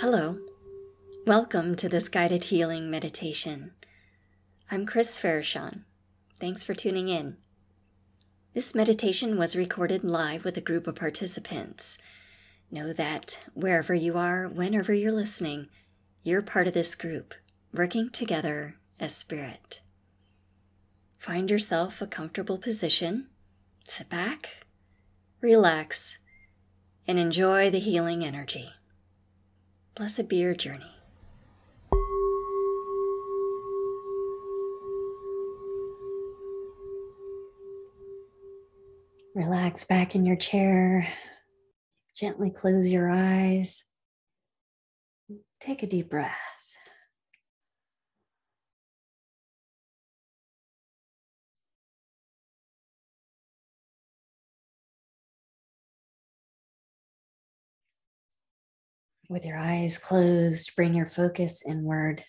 Hello. Welcome to this guided healing meditation. I'm Chris Farashon. Thanks for tuning in. This meditation was recorded live with a group of participants. Know that wherever you are, whenever you're listening, you're part of this group, working together as spirit. Find yourself a comfortable position, sit back, relax, and enjoy the healing energy. Blessed be your journey. Relax back in your chair. Gently close your eyes. Take a deep breath. With your eyes closed, bring your focus inward.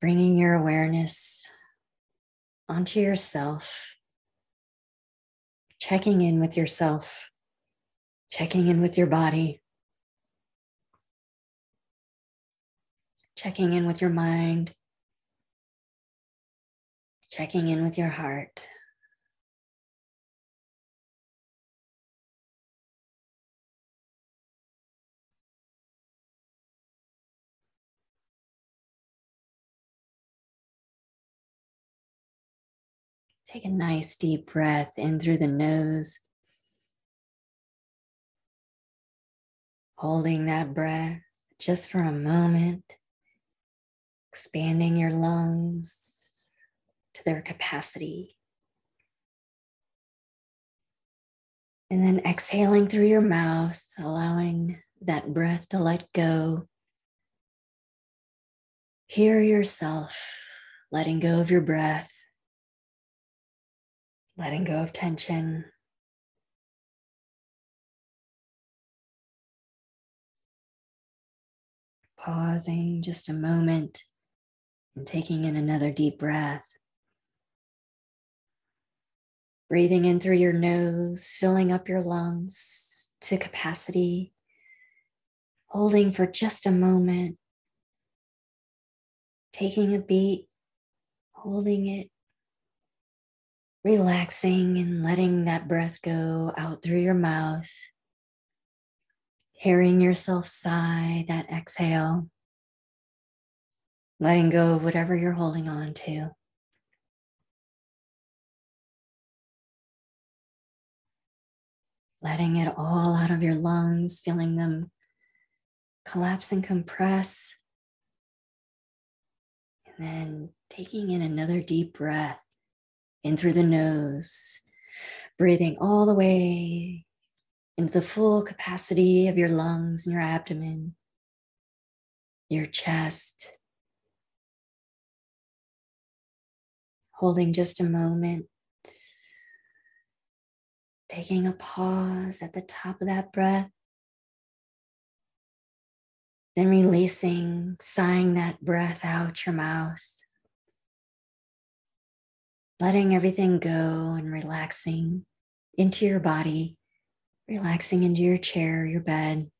Bringing your awareness onto yourself, checking in with yourself, checking in with your body, checking in with your mind, checking in with your heart. Take a nice deep breath in through the nose. Holding that breath just for a moment, expanding your lungs to their capacity. And then exhaling through your mouth, allowing that breath to let go. Hear yourself letting go of your breath letting go of tension. Pausing just a moment and taking in another deep breath. Breathing in through your nose, filling up your lungs to capacity. Holding for just a moment. Taking a beat, holding it relaxing and letting that breath go out through your mouth, hearing yourself sigh that exhale, letting go of whatever you're holding on to. Letting it all out of your lungs, feeling them collapse and compress. And then taking in another deep breath in through the nose, breathing all the way into the full capacity of your lungs and your abdomen, your chest. Holding just a moment, taking a pause at the top of that breath, then releasing, sighing that breath out your mouth letting everything go and relaxing into your body, relaxing into your chair, your bed.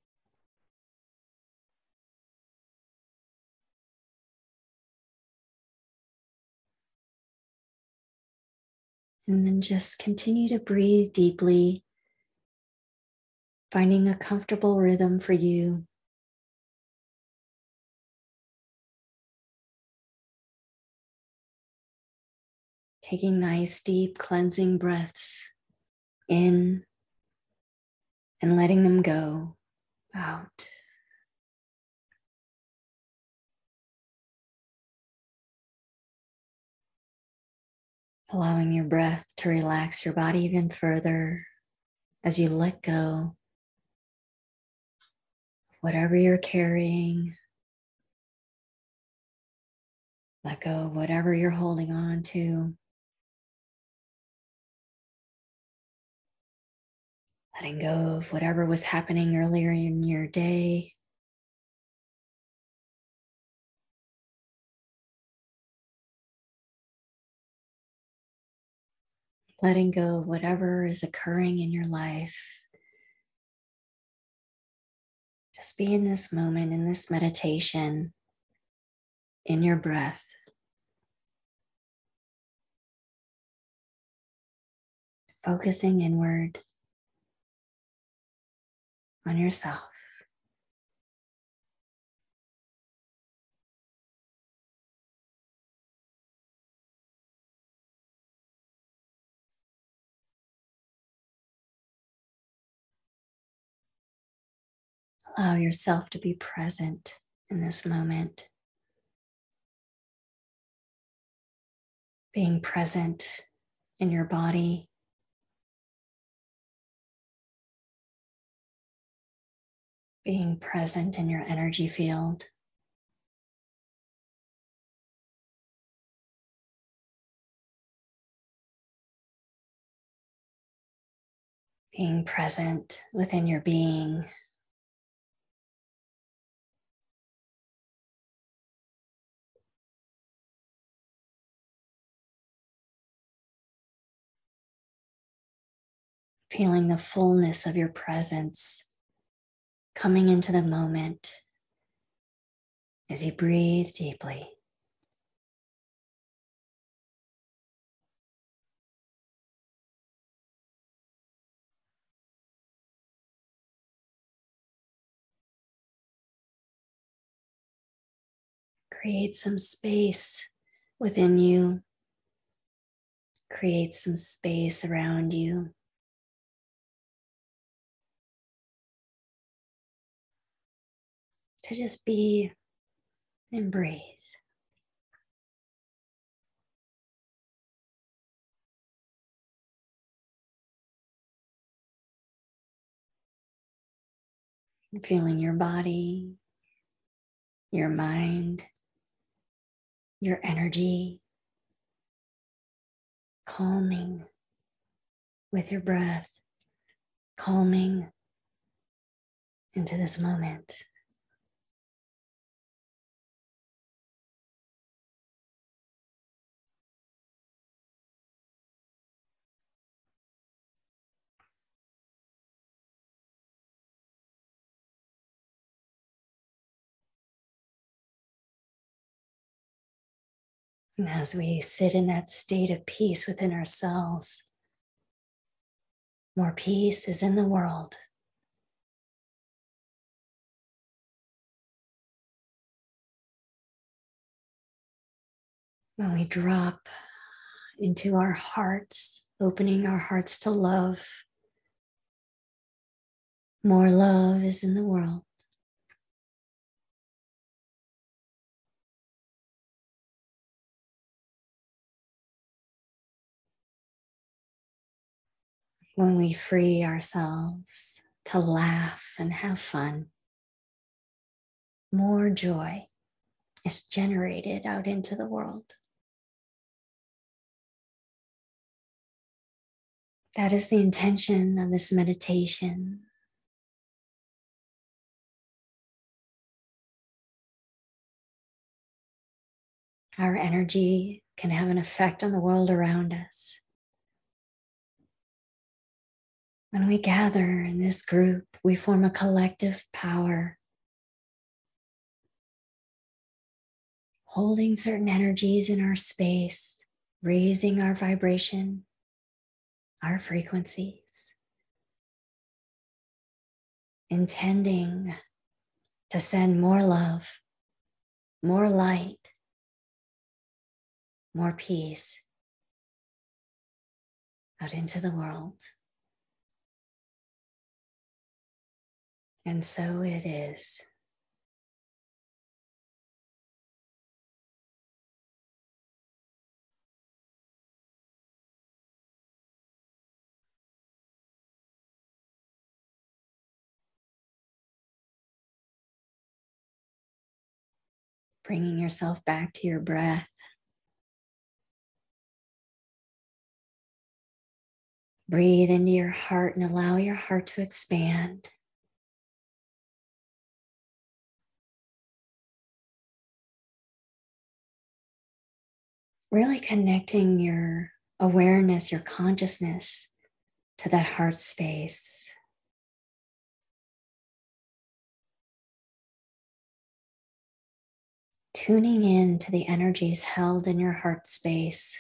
And then just continue to breathe deeply, finding a comfortable rhythm for you. Taking nice, deep, cleansing breaths in and letting them go out. Allowing your breath to relax your body even further as you let go whatever you're carrying. Let go of whatever you're holding on to. Letting go of whatever was happening earlier in your day. Letting go of whatever is occurring in your life Just be in this moment, in this meditation, in your breath. Focusing inward on yourself. Allow yourself to be present in this moment. Being present in your body. Being present in your energy field. Being present within your being. feeling the fullness of your presence coming into the moment as you breathe deeply. Create some space within you. Create some space around you. To just be and breathe. Feeling your body, your mind, your energy calming with your breath, calming into this moment. As we sit in that state of peace within ourselves, more peace is in the world. When we drop into our hearts, opening our hearts to love, more love is in the world. When we free ourselves to laugh and have fun, more joy is generated out into the world. That is the intention of this meditation. Our energy can have an effect on the world around us. When we gather in this group, we form a collective power, holding certain energies in our space, raising our vibration, our frequencies, intending to send more love, more light, more peace out into the world. And so it is. Bringing yourself back to your breath. Breathe into your heart and allow your heart to expand. really connecting your awareness, your consciousness to that heart space. Tuning in to the energies held in your heart space.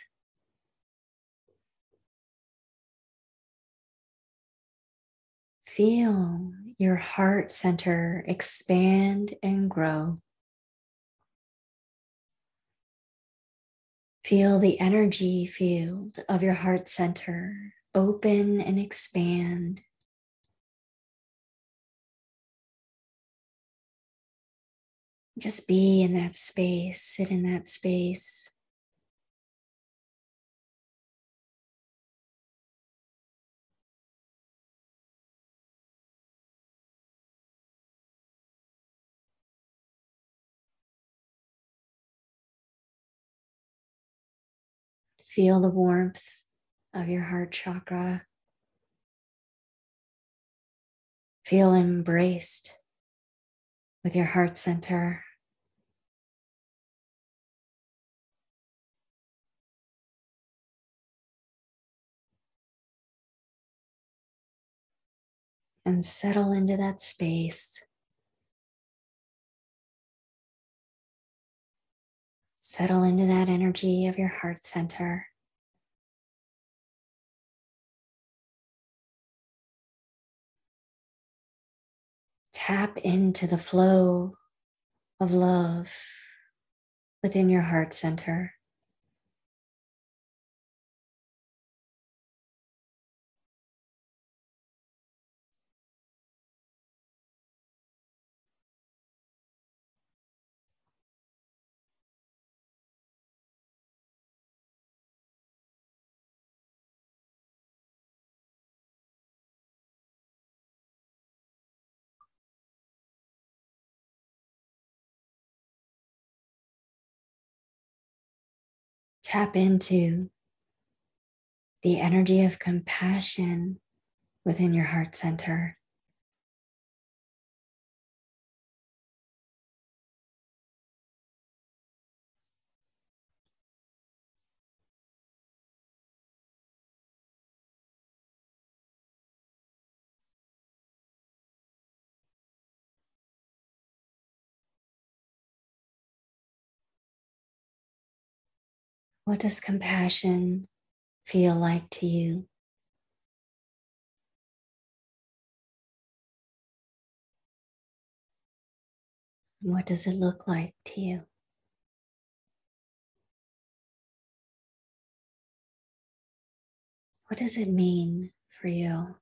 Feel your heart center expand and grow. Feel the energy field of your heart center open and expand. Just be in that space, sit in that space. Feel the warmth of your heart chakra. Feel embraced with your heart center. And settle into that space. Settle into that energy of your heart center. Tap into the flow of love within your heart center. Tap into the energy of compassion within your heart center. What does compassion feel like to you? What does it look like to you? What does it mean for you?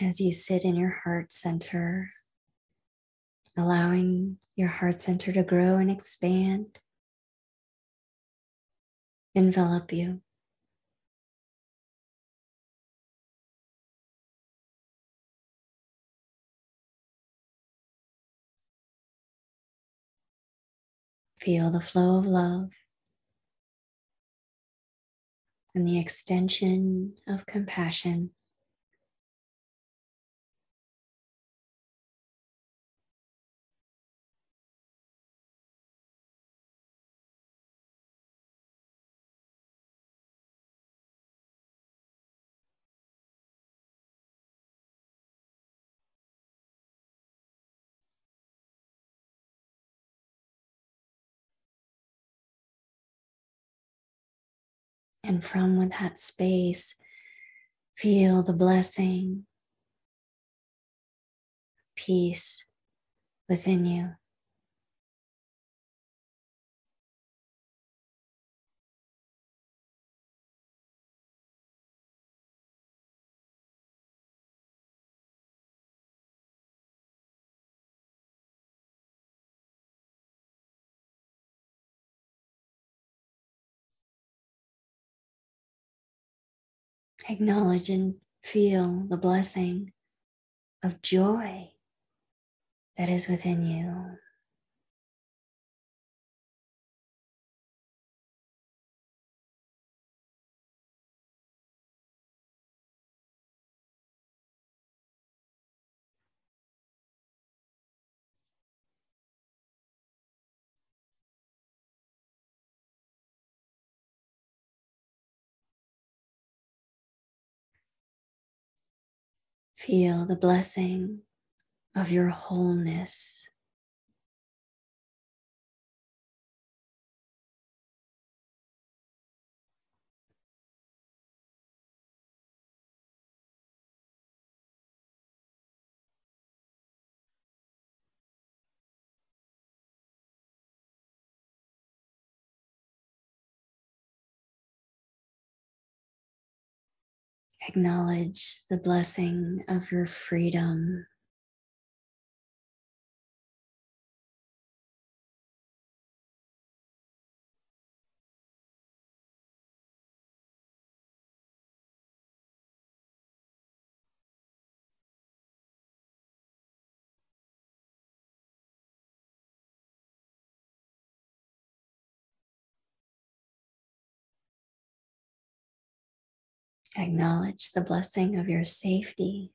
As you sit in your heart center, allowing your heart center to grow and expand, envelop you. Feel the flow of love and the extension of compassion And from with that space, feel the blessing, peace within you. Acknowledge and feel the blessing of joy that is within you. Feel the blessing of your wholeness. Acknowledge the blessing of your freedom. Acknowledge the blessing of your safety.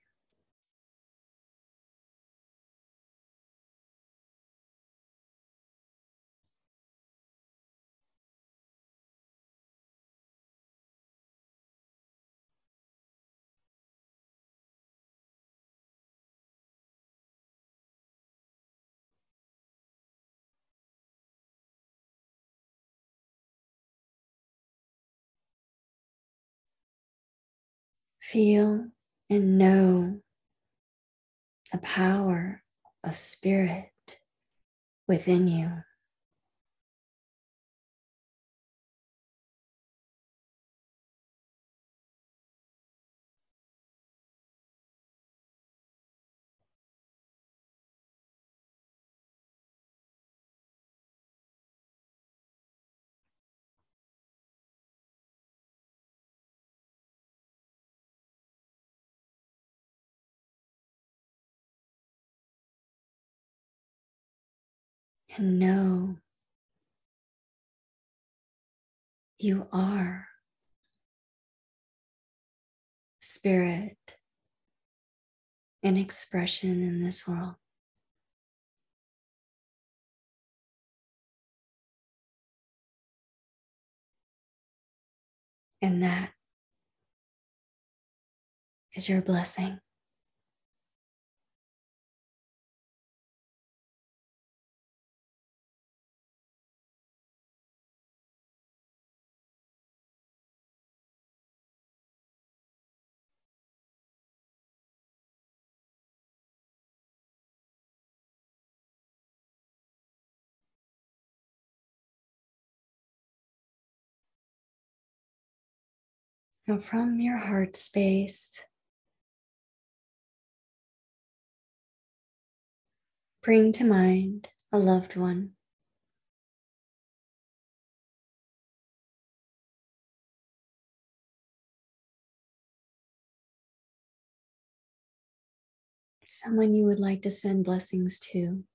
Feel and know the power of spirit within you. And know you are spirit in expression in this world. And that is your blessing. Now, from your heart space, bring to mind a loved one. Someone you would like to send blessings to.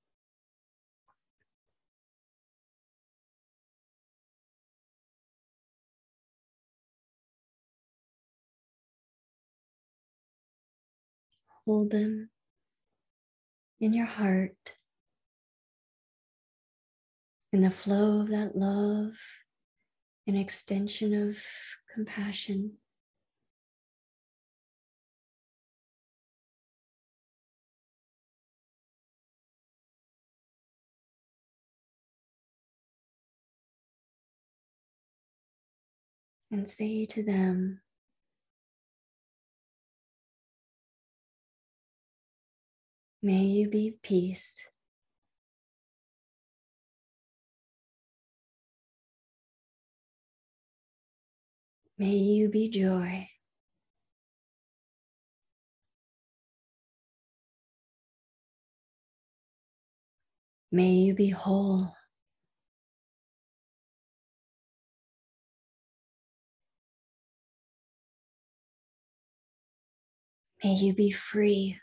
Hold them in your heart. In the flow of that love, an extension of compassion. And say to them, May you be peace. May you be joy. May you be whole. May you be free.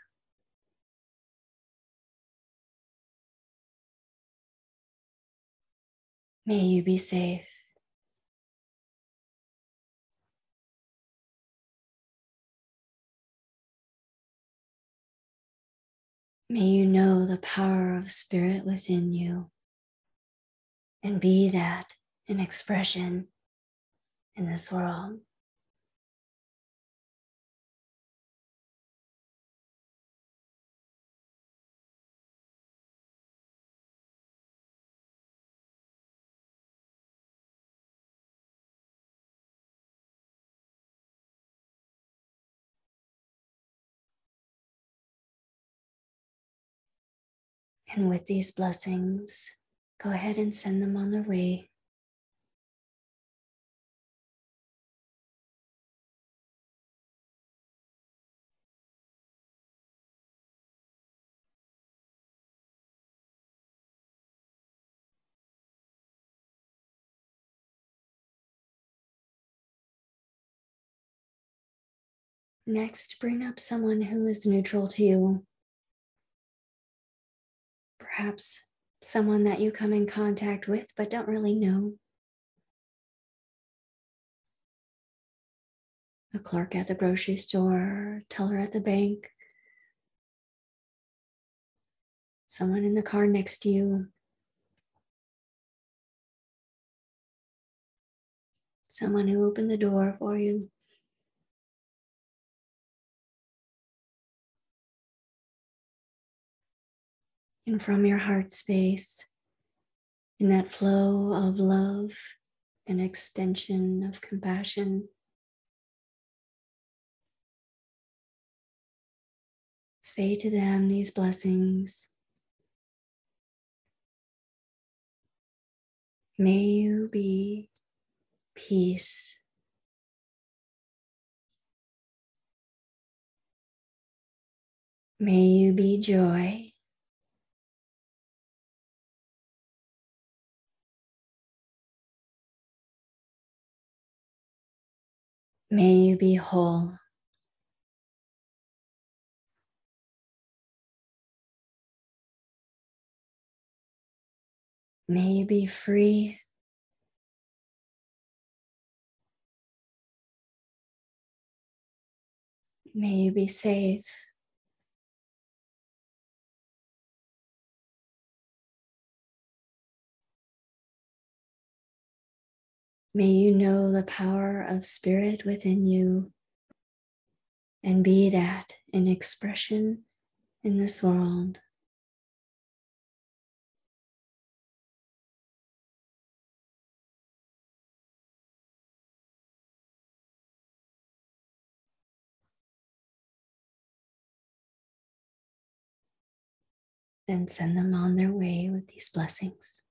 May you be safe. May you know the power of spirit within you and be that an expression in this world. And with these blessings, go ahead and send them on their way. Next, bring up someone who is neutral to you. Perhaps someone that you come in contact with but don't really know. A clerk at the grocery store, teller at the bank, someone in the car next to you, someone who opened the door for you. And from your heart space in that flow of love and extension of compassion. Say to them these blessings. May you be peace. May you be joy. May you be whole. May you be free. May you be safe. May you know the power of spirit within you and be that in expression in this world. Then send them on their way with these blessings.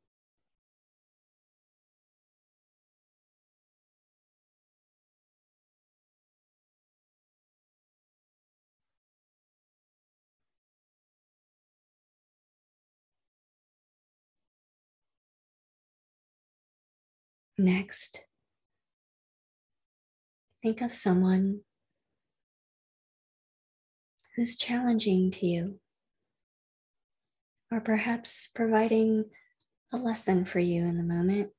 Next, think of someone who's challenging to you, or perhaps providing a lesson for you in the moment.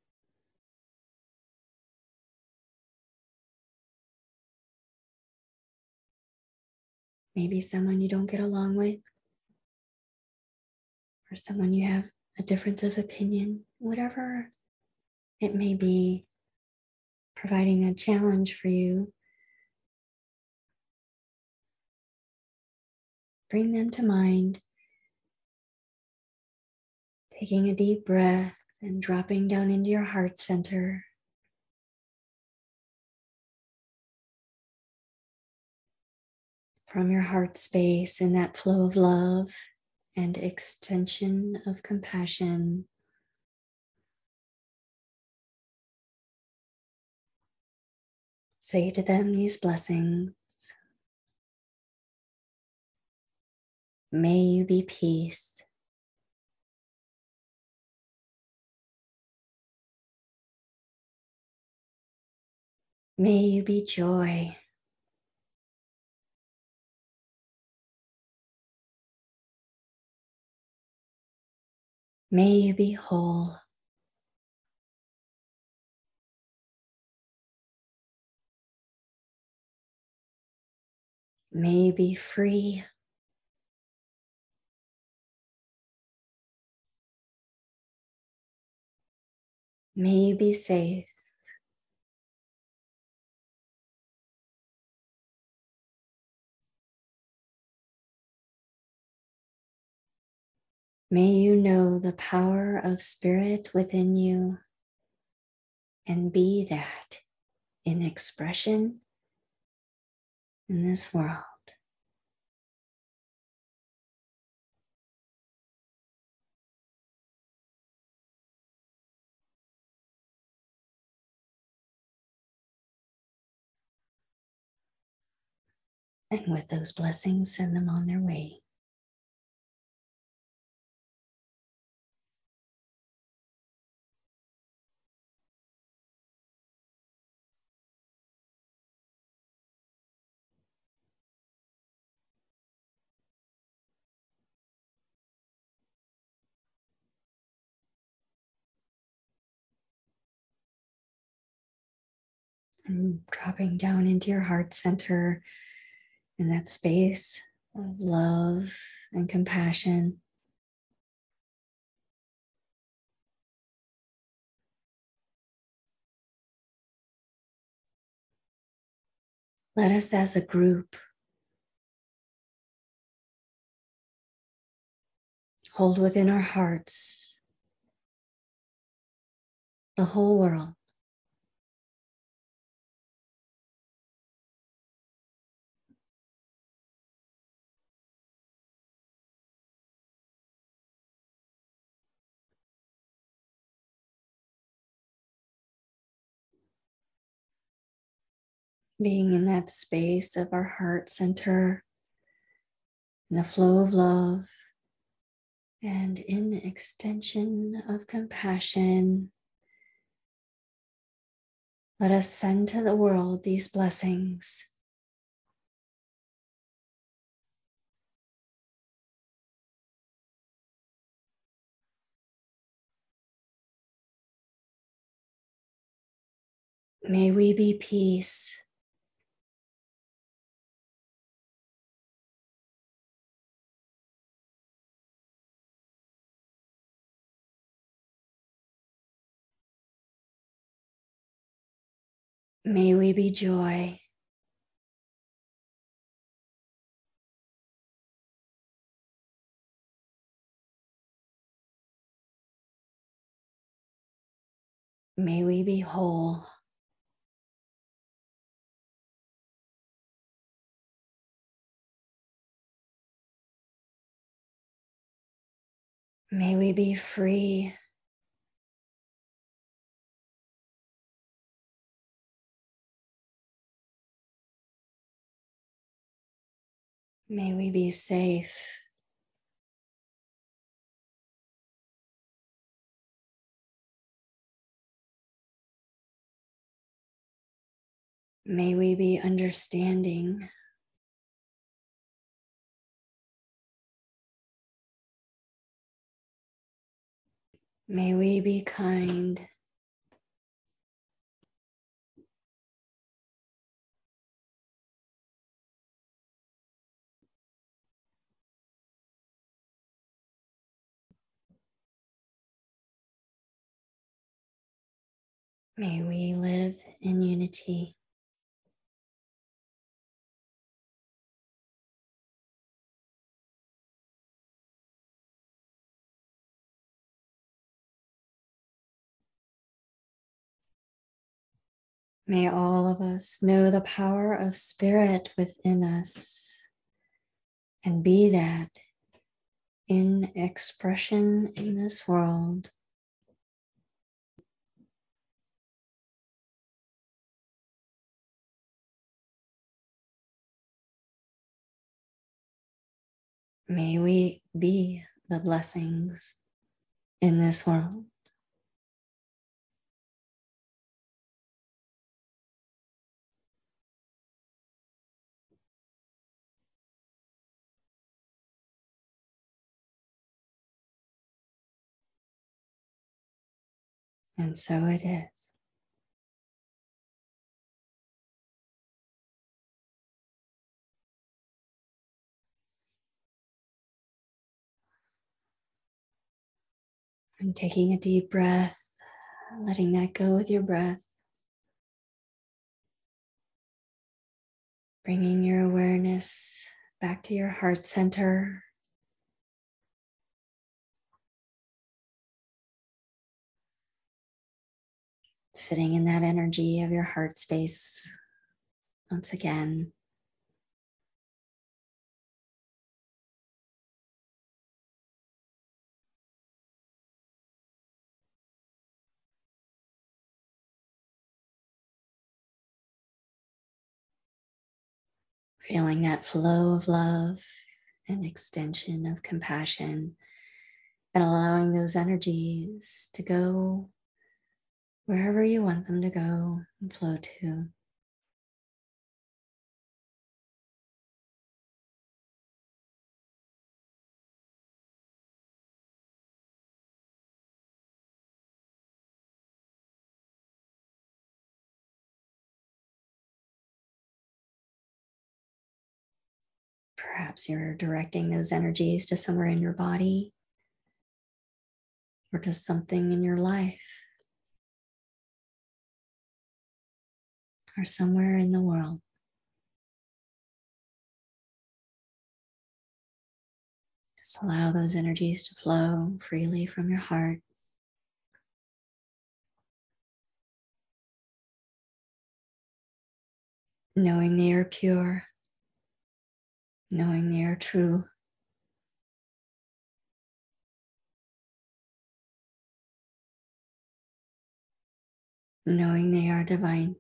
Maybe someone you don't get along with, or someone you have a difference of opinion, whatever it may be providing a challenge for you. Bring them to mind. Taking a deep breath and dropping down into your heart center. From your heart space in that flow of love and extension of compassion. Say to them these blessings. May you be peace. May you be joy. May you be whole. May be free. May be safe. May you know the power of spirit within you and be that in expression in this world. And with those blessings, send them on their way. And dropping down into your heart center in that space of love and compassion. Let us as a group hold within our hearts the whole world. Being in that space of our heart center, in the flow of love, and in extension of compassion. Let us send to the world these blessings. May we be peace. May we be joy. May we be whole. May we be free. May we be safe. May we be understanding. May we be kind. May we live in unity. May all of us know the power of spirit within us and be that in expression in this world. May we be the blessings in this world. And so it is. And taking a deep breath, letting that go with your breath. Bringing your awareness back to your heart center. sitting in that energy of your heart space once again. Feeling that flow of love and extension of compassion, and allowing those energies to go wherever you want them to go and flow to. Perhaps you're directing those energies to somewhere in your body or to something in your life or somewhere in the world. Just allow those energies to flow freely from your heart. Knowing they are pure knowing they are true. Knowing they are divine.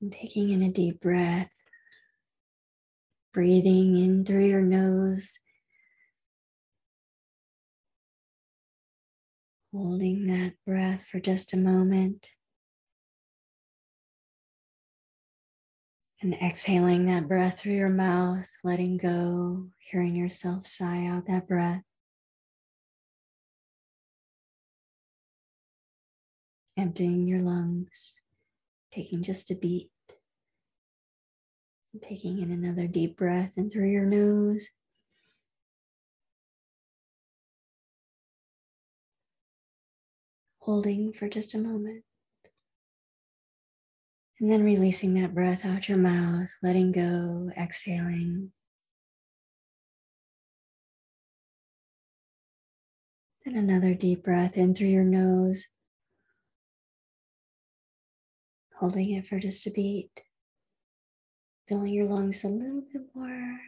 And taking in a deep breath, breathing in through your nose, holding that breath for just a moment, and exhaling that breath through your mouth, letting go, hearing yourself sigh out that breath. Emptying your lungs taking just a beat. Taking in another deep breath in through your nose. Holding for just a moment. And then releasing that breath out your mouth, letting go, exhaling. Then another deep breath in through your nose holding it for just a beat, filling your lungs a little bit more,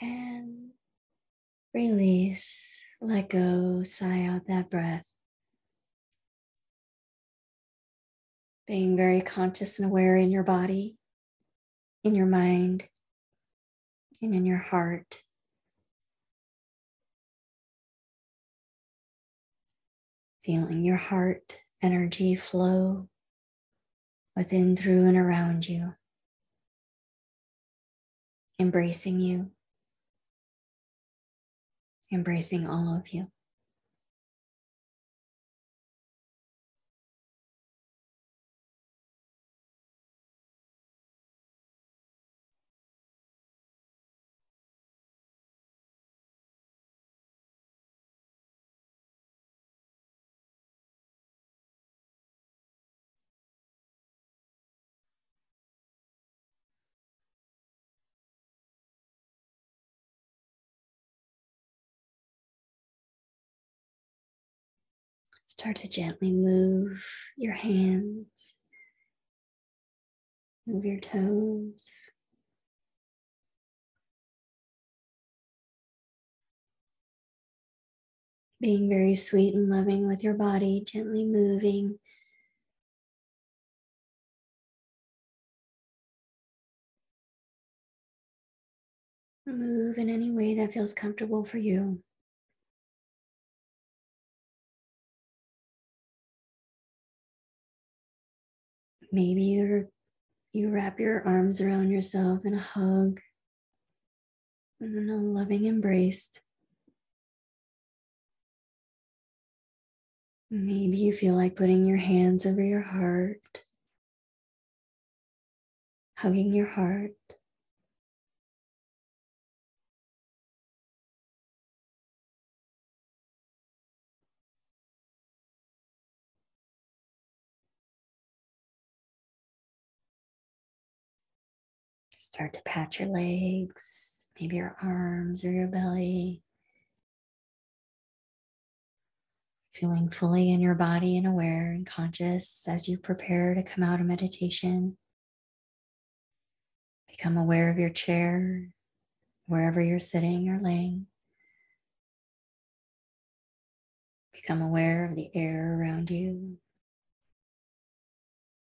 and release, let go, sigh out that breath. Being very conscious and aware in your body, in your mind, and in your heart. Feeling your heart energy flow within, through, and around you, embracing you, embracing all of you. Start to gently move your hands, move your toes. Being very sweet and loving with your body, gently moving. Move in any way that feels comfortable for you. Maybe you you wrap your arms around yourself in a hug and in a loving embrace. Maybe you feel like putting your hands over your heart, hugging your heart. Start to pat your legs, maybe your arms or your belly. Feeling fully in your body and aware and conscious as you prepare to come out of meditation. Become aware of your chair, wherever you're sitting or laying. Become aware of the air around you.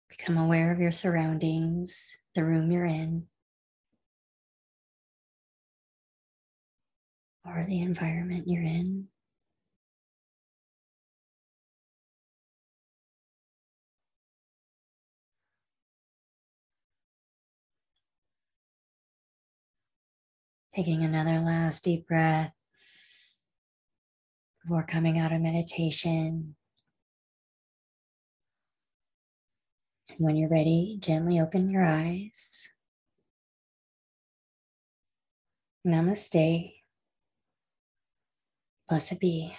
Become aware of your surroundings, the room you're in, or the environment you're in. Taking another last deep breath before coming out of meditation. And when you're ready, gently open your eyes. Namaste. Blessed be.